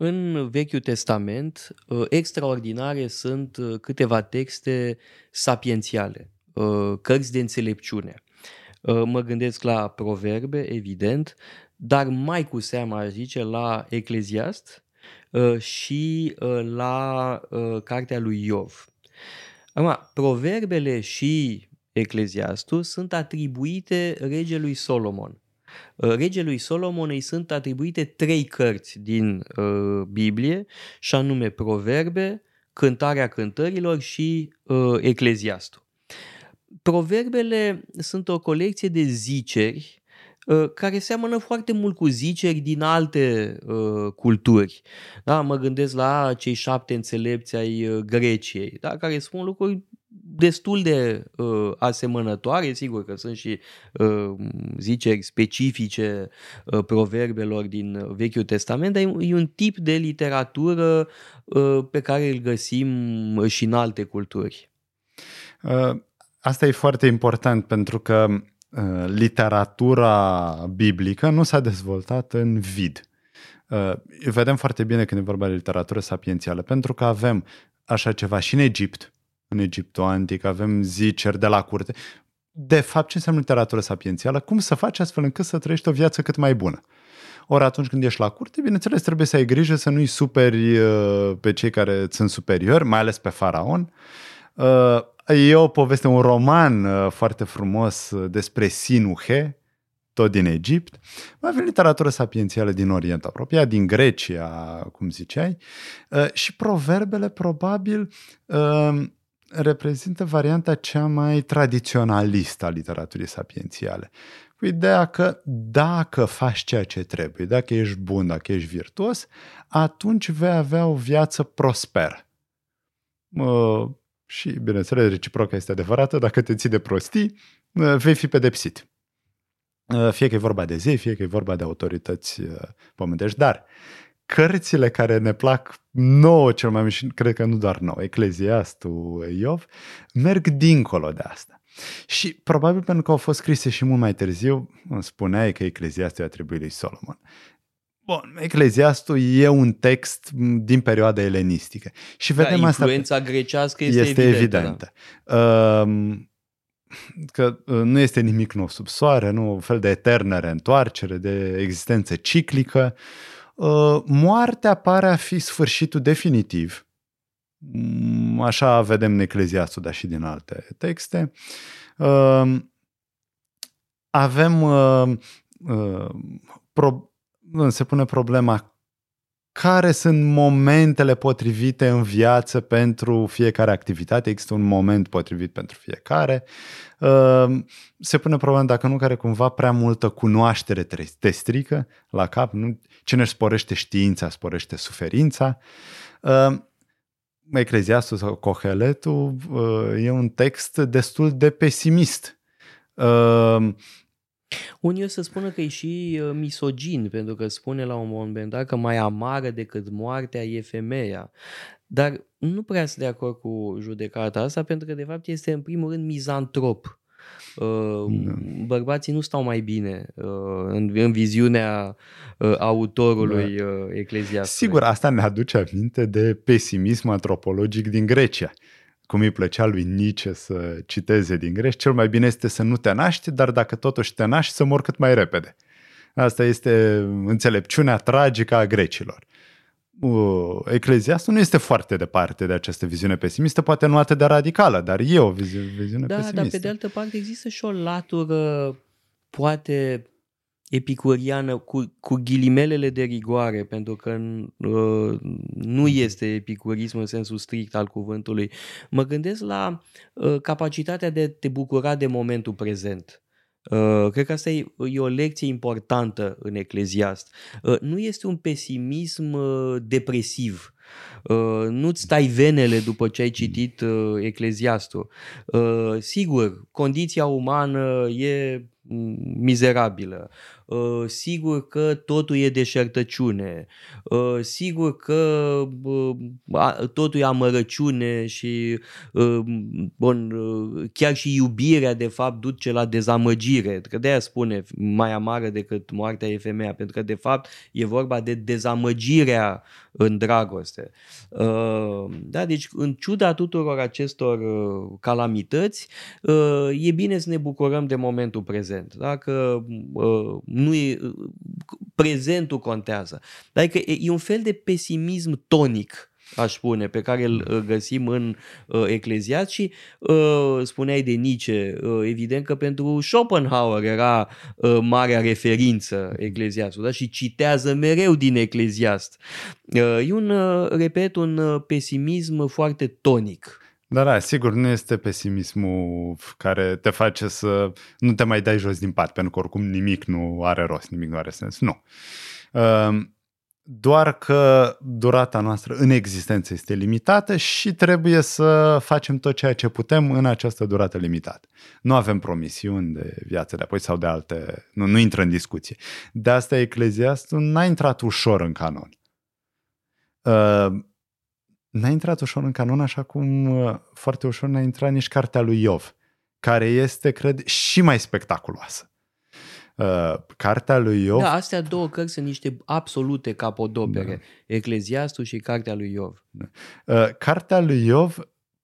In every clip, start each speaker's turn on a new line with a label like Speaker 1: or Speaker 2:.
Speaker 1: În Vechiul Testament, uh, extraordinare sunt uh, câteva texte sapiențiale, uh, cărți de înțelepciune. Mă gândesc la proverbe, evident, dar mai cu seamă aș zice la Ecleziast și la cartea lui Iov. Acum, proverbele și Ecleziastul sunt atribuite regelui Solomon. Uh, regelui Solomon îi sunt atribuite trei cărți din uh, Biblie, și anume Proverbe, Cântarea Cântărilor și uh, Ecleziastul. Proverbele sunt o colecție de ziceri uh, care seamănă foarte mult cu ziceri din alte uh, culturi. Da, mă gândesc la cei șapte înțelepți ai uh, Greciei, da, care spun lucruri destul de uh, asemănătoare, sigur că sunt și uh, ziceri specifice uh, proverbelor din Vechiul Testament, dar e un tip de literatură uh, pe care îl găsim și în alte culturi.
Speaker 2: Uh, asta e foarte important pentru că uh, literatura biblică nu s-a dezvoltat în vid. Uh, vedem foarte bine când e vorba de literatură sapiențială, pentru că avem așa ceva și în Egipt, în Egiptul antic, avem ziceri de la curte. De fapt, ce înseamnă literatură sapiențială? Cum să faci astfel încât să trăiești o viață cât mai bună? Ori atunci când ești la curte, bineînțeles, trebuie să ai grijă să nu-i superi uh, pe cei care sunt superiori, mai ales pe faraon. Uh, e o poveste, un roman uh, foarte frumos despre Sinuhe, tot din Egipt. Mai avem literatură sapiențială din Orient apropiat, din Grecia, cum ziceai, și proverbele probabil reprezintă varianta cea mai tradiționalistă a literaturii sapiențiale. Cu ideea că dacă faci ceea ce trebuie, dacă ești bun, dacă ești virtuos, atunci vei avea o viață prosperă. Uh, și, bineînțeles, reciproca este adevărată, dacă te ții de prostii, uh, vei fi pedepsit. Uh, fie că e vorba de zei, fie că e vorba de autorități uh, pământești, dar cărțile care ne plac nouă cel mai mult și cred că nu doar nouă, Ecleziastul, Iov, merg dincolo de asta. Și probabil pentru că au fost scrise și mult mai târziu, spuneai că Ecleziastul e atribuit lui Solomon. Bun, Ecleziastul e un text din perioada elenistică. Și
Speaker 1: da,
Speaker 2: vedem
Speaker 1: asta. Influența grecească este, este evidentă. evidentă.
Speaker 2: Da. că uh, nu este nimic nou sub soare, nu un fel de eternă reîntoarcere, de existență ciclică. Uh, moartea pare a fi sfârșitul definitiv. Mm, așa vedem în Ecleziastul, dar și din alte texte. Uh, avem, uh, se pune problema care sunt momentele potrivite în viață pentru fiecare activitate. Există un moment potrivit pentru fiecare. Se pune problema dacă nu care cumva prea multă cunoaștere te strică la cap. Nu? Cine își sporește știința, sporește suferința. Ecleziastul sau Coheletul e un text destul de pesimist.
Speaker 1: Unii o să spună că e și uh, misogin, pentru că spune la un moment dat că mai amară decât moartea e femeia. Dar nu prea sunt de acord cu judecata asta, pentru că de fapt este în primul rând mizantrop. Uh, da. Bărbații nu stau mai bine uh, în, în viziunea autorului da. ecleziastic.
Speaker 2: Sigur, asta ne aduce aminte de pesimism antropologic din Grecia cum îi plăcea lui Nietzsche să citeze din greș, cel mai bine este să nu te naști, dar dacă totuși te naști, să mor cât mai repede. Asta este înțelepciunea tragică a grecilor. Ecleziastul nu este foarte departe de această viziune pesimistă, poate nu atât de radicală, dar e o viziune, viziune
Speaker 1: da,
Speaker 2: pesimistă.
Speaker 1: Da, dar pe de altă parte există și o latură poate epicuriană cu, cu ghilimelele de rigoare, pentru că uh, nu mhm. este epicurism în sensul strict al cuvântului. Mă gândesc la uh, capacitatea de a te bucura de momentul prezent. Uh, cred că asta e, e o lecție importantă în Ecleziast. Uh, nu este un pesimism uh, depresiv. Uh, nu-ți stai venele după ce ai citit uh, Ecleziastul. Uh, sigur, condiția umană e mm, mizerabilă uh, sigur că totul e deșertăciune, uh, sigur că uh, totul e amărăciune și uh, bun, uh, chiar și iubirea de fapt duce la dezamăgire. Că de aia spune mai amară decât moartea e femeia, pentru că de fapt e vorba de dezamăgirea în dragoste. Uh, da, deci în ciuda tuturor acestor uh, calamități, uh, e bine să ne bucurăm de momentul prezent. Dacă nu e, prezentul contează. Adică e un fel de pesimism tonic aș spune, pe care îl găsim în uh, Ecleziast și uh, spuneai de Nietzsche, uh, evident că pentru Schopenhauer era uh, marea referință Ecleziastul da? și citează mereu din Ecleziast. Uh, e un, uh, repet, un uh, pesimism foarte tonic.
Speaker 2: Da, da, sigur, nu este pesimismul care te face să nu te mai dai jos din pat, pentru că oricum nimic nu are rost, nimic nu are sens. Nu. Uh, doar că durata noastră în existență este limitată și trebuie să facem tot ceea ce putem în această durată limitată. Nu avem promisiuni de viață de apoi sau de alte, nu, nu intră în discuție. De asta Ecleziastul n-a intrat ușor în canon. Uh, n-a intrat ușor în canon așa cum uh, foarte ușor n-a intrat nici cartea lui Iov, care este, cred, și mai spectaculoasă. Uh, cartea lui Iov...
Speaker 1: Da, astea două cărți sunt niște absolute capodopere. Da. Ecleziastul și cartea lui Iov. Da.
Speaker 2: Uh, cartea lui Iov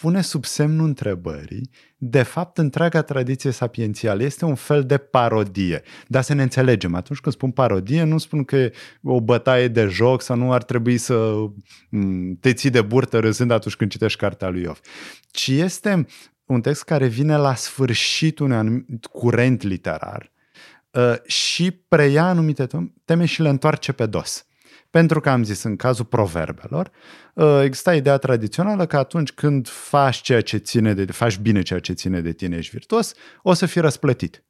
Speaker 2: pune sub semnul întrebării, de fapt, întreaga tradiție sapiențială este un fel de parodie. Dar să ne înțelegem, atunci când spun parodie, nu spun că e o bătaie de joc sau nu ar trebui să mm, te ții de burtă râzând atunci când citești cartea lui Iov, ci este un text care vine la sfârșitul unui anumit curent literar, Uh, și preia anumite teme și le întoarce pe dos. Pentru că am zis, în cazul proverbelor, uh, exista ideea tradițională că atunci când faci ceea ce ține de, faci bine ceea ce ține de tine, ești virtuos, o să fii răsplătit.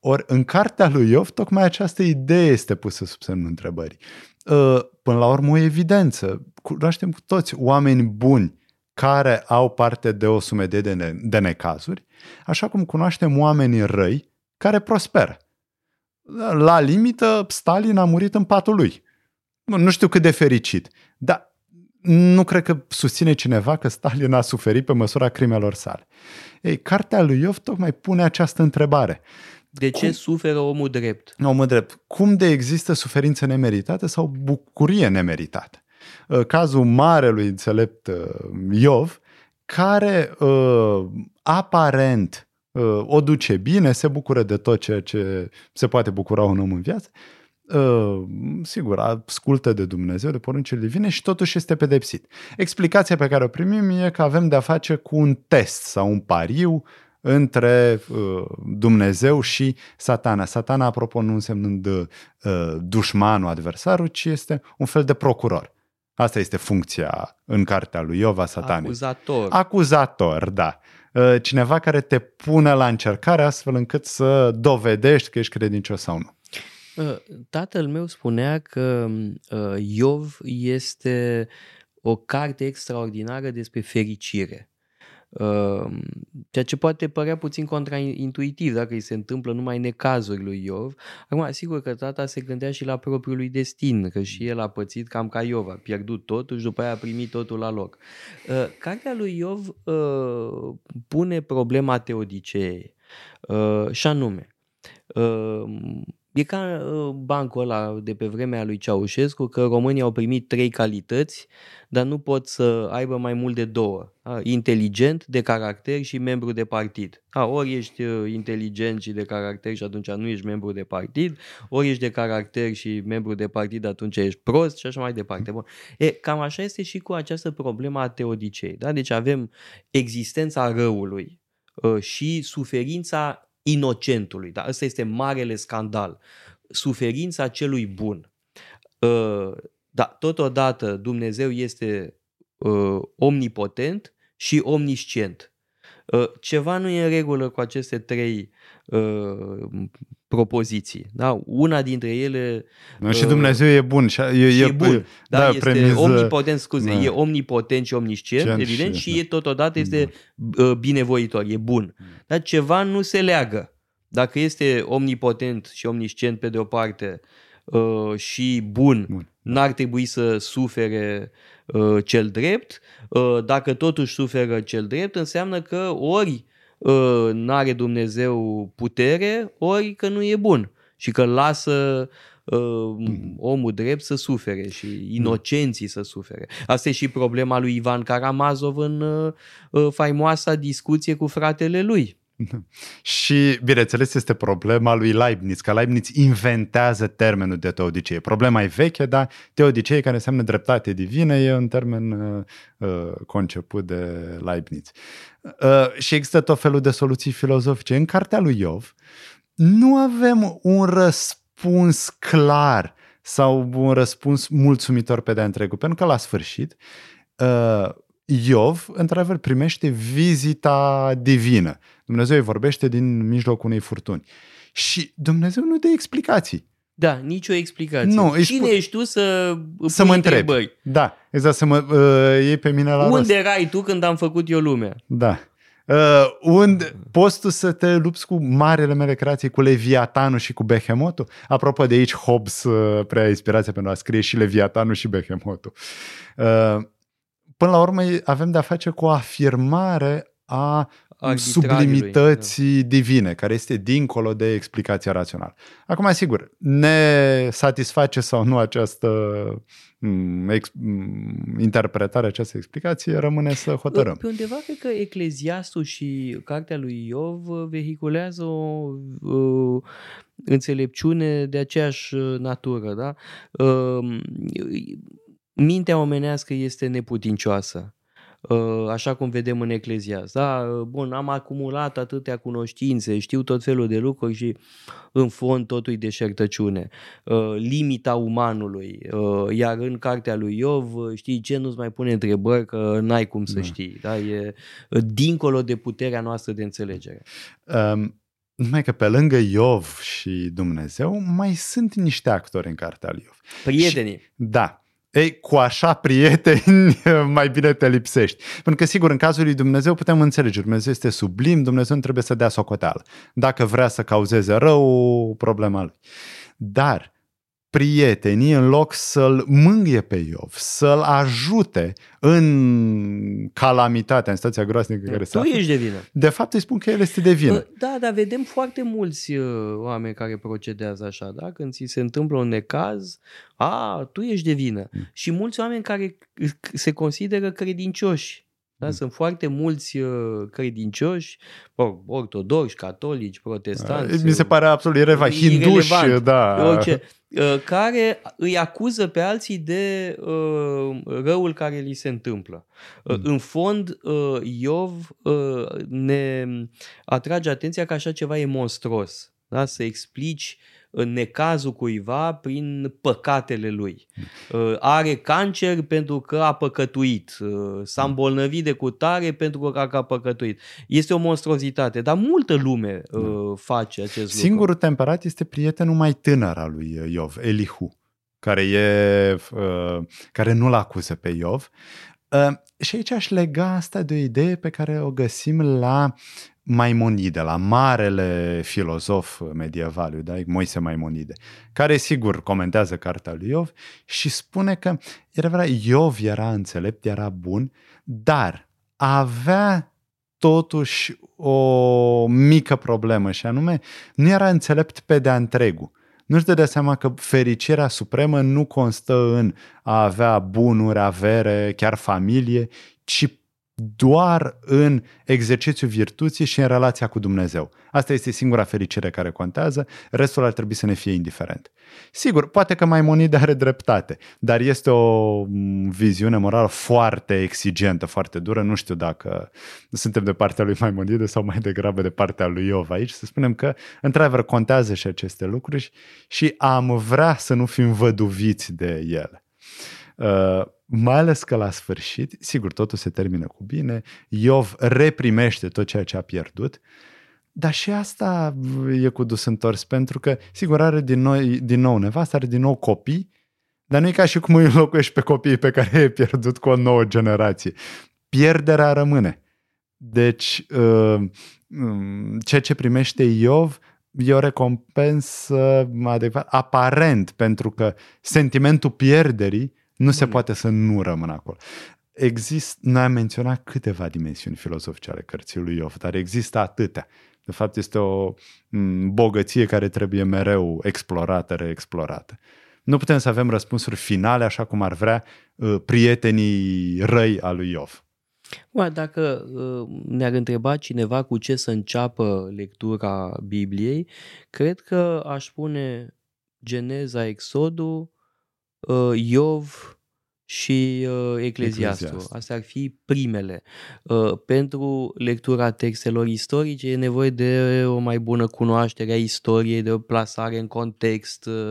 Speaker 2: Ori în cartea lui Iov, tocmai această idee este pusă sub semnul întrebării. Uh, până la urmă, o evidență. Cunoaștem cu toți oameni buni care au parte de o sumedie de, ne- de necazuri, așa cum cunoaștem oameni răi care prosperă la limită, Stalin a murit în patul lui. Nu știu cât de fericit, dar nu cred că susține cineva că Stalin a suferit pe măsura crimelor sale. Ei, cartea lui Iov tocmai pune această întrebare.
Speaker 1: De ce Cum? suferă omul drept?
Speaker 2: Omul drept. Cum de există suferință nemeritată sau bucurie nemeritată? Uh, cazul marelui înțelept uh, Iov, care uh, aparent Uh, o duce bine, se bucură de tot ceea ce se poate bucura un om în viață, uh, sigur, ascultă de Dumnezeu, de poruncile divine și totuși este pedepsit. Explicația pe care o primim e că avem de-a face cu un test sau un pariu între uh, Dumnezeu și satana. Satana, apropo, nu însemnând uh, dușmanul, adversarul, ci este un fel de procuror. Asta este funcția în cartea lui Iova satanei.
Speaker 1: Acuzator.
Speaker 2: Acuzator, da. Uh, cineva care te pune la încercare astfel încât să dovedești că ești credincios sau nu.
Speaker 1: Uh, tatăl meu spunea că uh, Iov este o carte extraordinară despre fericire. Ehm, ceea ce poate părea puțin contraintuitiv dacă îi se întâmplă numai necazuri lui Iov. Acum, sigur că tata se gândea și la propriul lui destin, că și el a pățit cam ca Iov, a pierdut totul și după aia a primit totul la loc. Ehm, cartea lui Iov ehm, pune problema teodiceei și anume, E ca bancul ăla de pe vremea lui Ceaușescu, că românii au primit trei calități, dar nu pot să aibă mai mult de două. A, inteligent, de caracter și membru de partid. A, ori ești inteligent și de caracter și atunci nu ești membru de partid, ori ești de caracter și membru de partid, atunci ești prost și așa mai departe. Bun. E, cam așa este și cu această problemă a teodicei. Da? Deci avem existența răului și suferința inocentului. Da? Ăsta este marele scandal. Suferința celui bun. Ă, da, totodată Dumnezeu este ă, omnipotent și omniscient. Ă, ceva nu e în regulă cu aceste trei propoziții. Da? Una dintre ele...
Speaker 2: No, și Dumnezeu e bun. Și e,
Speaker 1: și e bun. Da, da, este premiză... omnipotent, scuze, da. e omnipotent și omniscient, evident, și, și da. e totodată este uh, binevoitor, e bun. Mm. Dar ceva nu se leagă. Dacă este omnipotent și omniscient pe de o parte uh, și bun, bun. n-ar trebui să sufere uh, cel drept. Uh, dacă totuși suferă cel drept, înseamnă că ori uh, n-are Dumnezeu putere, ori că nu e bun și că lasă uh, omul drept să sufere și inocenții să sufere. Asta e și problema lui Ivan Karamazov în uh, uh, faimoasa discuție cu fratele lui.
Speaker 2: Și, bineînțeles, este problema lui Leibniz, că Leibniz inventează termenul de teodicee. Problema e veche, dar teodicee, care înseamnă dreptate divină, e un termen uh, uh, conceput de Leibniz. Uh, și există tot felul de soluții filozofice. În cartea lui Iov nu avem un răspuns clar sau un răspuns mulțumitor pe de-a întregul, pentru că la sfârșit uh, Iov, într-adevăr, primește vizita divină. Dumnezeu îi vorbește din mijlocul unei furtuni. Și Dumnezeu nu dă explicații.
Speaker 1: Da, nicio explicație. Nu, Cine ești tu să
Speaker 2: Să mă întrebi. Băi? Da, exact, să mă uh, iei pe mine la
Speaker 1: Unde
Speaker 2: rost.
Speaker 1: erai tu când am făcut eu lumea?
Speaker 2: Da. Uh, unde poți tu să te lupți cu marele mele creații, cu Leviatanul și cu Behemotul? Apropo de aici, Hobbes uh, prea inspirația pentru a scrie și Leviatanul și Behemotul. Uh, până la urmă avem de-a face cu o afirmare a sublimității da. divine, care este dincolo de explicația rațională. Acum, sigur, ne satisface sau nu această mm, ex, mm, interpretare, această explicație, rămâne să hotărâm.
Speaker 1: Pe undeva, cred că Ecleziastul și cartea lui Iov vehiculează o uh, înțelepciune de aceeași natură. Da? Uh, mintea omenească este neputincioasă ă, așa cum vedem în Eclezias. Da, bun, am acumulat atâtea cunoștințe, știu tot felul de lucruri și în fond totul e deșertăciune. Ă, limita umanului. Ă, iar în cartea lui Iov, știi ce, nu-ți mai pune întrebări că n-ai cum să da. știi. Da? E dincolo de puterea noastră de înțelegere. Um,
Speaker 2: numai că pe lângă Iov și Dumnezeu mai sunt niște actori în cartea lui Iov.
Speaker 1: Prietenii. Și,
Speaker 2: da. Ei, cu așa prieteni mai bine te lipsești. Pentru că, sigur, în cazul lui Dumnezeu putem înțelege. Dumnezeu este sublim, Dumnezeu nu trebuie să dea socoteală. Dacă vrea să cauzeze rău, problema lui. Dar prietenii, în loc să-l mângâie pe Iov, să-l ajute în calamitatea, în situația groaznică care
Speaker 1: se află. Tu ești de vină.
Speaker 2: De fapt îi spun că el este de vină.
Speaker 1: Da, dar vedem foarte mulți uh, oameni care procedează așa, da? Când ți se întâmplă un necaz, a, tu ești de vină. Mm. Și mulți oameni care se consideră credincioși da? Mm. Sunt foarte mulți uh, credincioși, ortodoxi, catolici, protestanți.
Speaker 2: Mi se pare absolut irrelevant. Hinduși, da.
Speaker 1: Orice, uh, care îi acuză pe alții de uh, răul care li se întâmplă. Mm. În fond, Iov ne atrage atenția că așa ceva e monstros. Da? Să explici uh, în necazul cuiva prin păcatele lui. Uh, are cancer pentru că a păcătuit, uh, s-a îmbolnăvit de cutare pentru că a păcătuit. Este o monstruozitate, dar multă lume uh, da. face acest
Speaker 2: lucru. Singurul temperat este prietenul mai tânăr al lui Iov, Elihu, care, e, care nu-l acuză pe Iov. Și aici aș lega asta de o idee pe care o găsim la Maimonide, la marele filozof medieval, iudaic, Moise Maimonide, care sigur comentează cartea lui Iov și spune că era vrea, Iov era înțelept, era bun, dar avea totuși o mică problemă și anume nu era înțelept pe de-a întregul. Nu-și dădea seama că fericirea supremă nu constă în a avea bunuri, avere, chiar familie, ci doar în exercițiul virtuții și în relația cu Dumnezeu. Asta este singura fericire care contează, restul ar trebui să ne fie indiferent. Sigur, poate că Maimonide are dreptate, dar este o viziune morală foarte exigentă, foarte dură. Nu știu dacă suntem de partea lui Maimonide sau mai degrabă de partea lui Iov aici. Să spunem că, într-adevăr, contează și aceste lucruri și am vrea să nu fim văduviți de ele. Uh, mai ales că la sfârșit, sigur, totul se termină cu bine, Iov reprimește tot ceea ce a pierdut, dar și asta e cu dus întors, pentru că, sigur, are din, noi, din nou nevastă, are din nou copii, dar nu e ca și cum îi înlocuiești pe copiii pe care i-ai pierdut cu o nouă generație. Pierderea rămâne. Deci, uh, um, ceea ce primește Iov e o recompensă adecvat, aparent, pentru că sentimentul pierderii nu se poate să nu rămână acolo. Există, noi am menționat câteva dimensiuni filozofice ale cărții lui Iov, dar există atâtea. De fapt, este o bogăție care trebuie mereu explorată, reexplorată. Nu putem să avem răspunsuri finale așa cum ar vrea uh, prietenii răi al lui Iov.
Speaker 1: Bă, dacă uh, ne-ar întreba cineva cu ce să înceapă lectura Bibliei, cred că aș pune Geneza, Exodul, uh, Iov, și uh, Ecleziastul. Ecleziast. Astea ar fi primele. Uh, pentru lectura textelor istorice e nevoie de o mai bună cunoaștere a istoriei, de o plasare în context, uh,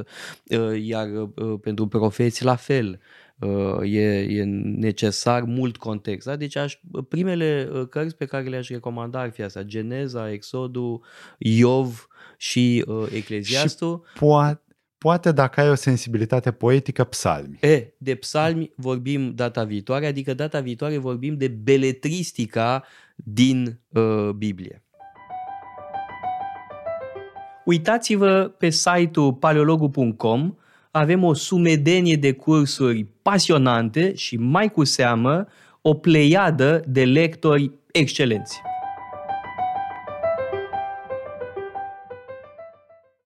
Speaker 1: uh, iar uh, pentru profeții la fel. Uh, e, e necesar mult context. Da? Deci aș, primele uh, cărți pe care le-aș recomanda ar fi astea, Geneza, Exodul, Iov și uh, Ecleziastul.
Speaker 2: Și poate poate dacă ai o sensibilitate poetică, psalmi.
Speaker 1: E, de psalmi vorbim data viitoare, adică data viitoare vorbim de beletristica din uh, Biblie. Uitați-vă pe site-ul paleologu.com, avem o sumedenie de cursuri pasionante și mai cu seamă o pleiadă de lectori excelenți.